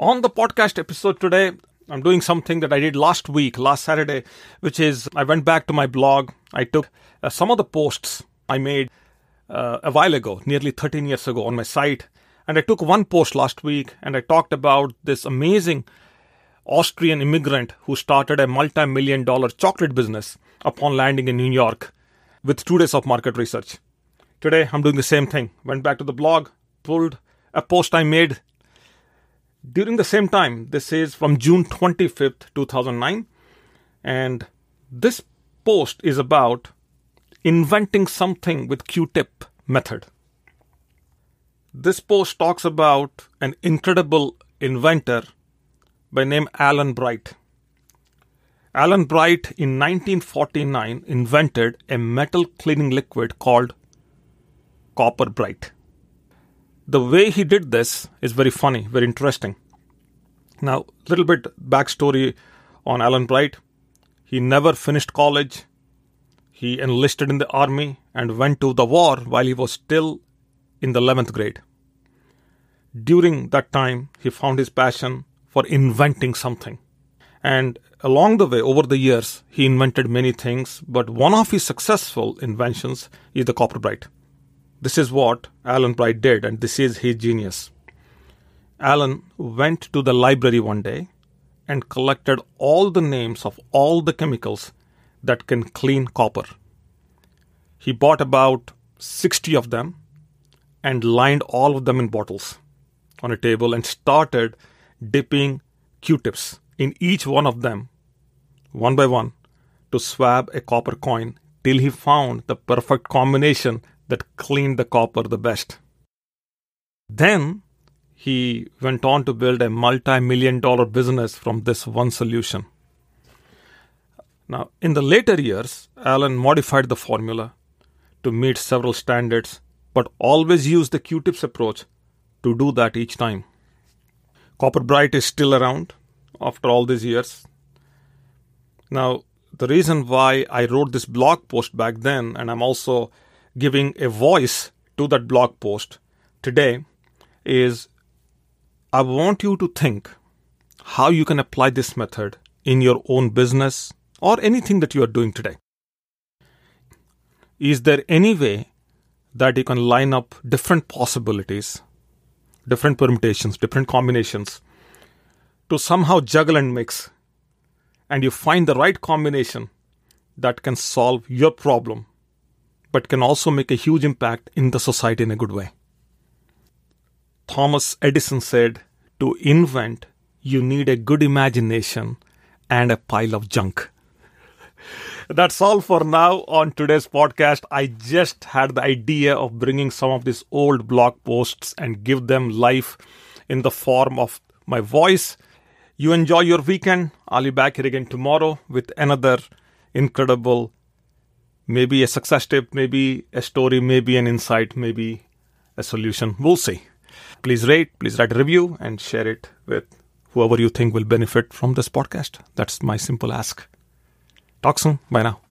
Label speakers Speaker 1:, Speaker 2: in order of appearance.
Speaker 1: On the podcast episode today, I'm doing something that I did last week, last Saturday, which is I went back to my blog. I took uh, some of the posts I made uh, a while ago, nearly 13 years ago, on my site. And I took one post last week and I talked about this amazing Austrian immigrant who started a multi million dollar chocolate business upon landing in New York with two days of market research. Today, I'm doing the same thing. Went back to the blog, pulled a post I made during the same time. This is from June 25th, 2009. And this post is about inventing something with Q-tip method. This post talks about an incredible inventor by name Alan Bright. Alan Bright in 1949 invented a metal cleaning liquid called Copper Bright. The way he did this is very funny, very interesting. Now, little bit backstory on Alan Bright. He never finished college. He enlisted in the army and went to the war while he was still in the 11th grade. During that time, he found his passion for inventing something. And along the way, over the years, he invented many things, but one of his successful inventions is the copper bright. This is what Alan Bright did, and this is his genius. Alan went to the library one day and collected all the names of all the chemicals that can clean copper. He bought about 60 of them and lined all of them in bottles on a table and started dipping Q tips in each one of them, one by one, to swab a copper coin till he found the perfect combination that cleaned the copper the best. Then he went on to build a multi million dollar business from this one solution. Now, in the later years, Alan modified the formula to meet several standards, but always used the Q tips approach to do that each time. Copper Bright is still around after all these years. Now, the reason why I wrote this blog post back then, and I'm also giving a voice to that blog post today, is I want you to think how you can apply this method in your own business or anything that you are doing today. Is there any way that you can line up different possibilities, different permutations, different combinations to somehow juggle and mix, and you find the right combination that can solve your problem, but can also make a huge impact in the society in a good way? Thomas Edison said, To invent, you need a good imagination and a pile of junk. That's all for now on today's podcast. I just had the idea of bringing some of these old blog posts and give them life in the form of my voice. You enjoy your weekend. I'll be back here again tomorrow with another incredible, maybe a success tip, maybe a story, maybe an insight, maybe a solution. We'll see. Please rate, please write a review, and share it with whoever you think will benefit from this podcast. That's my simple ask. Talk soon. Bye now.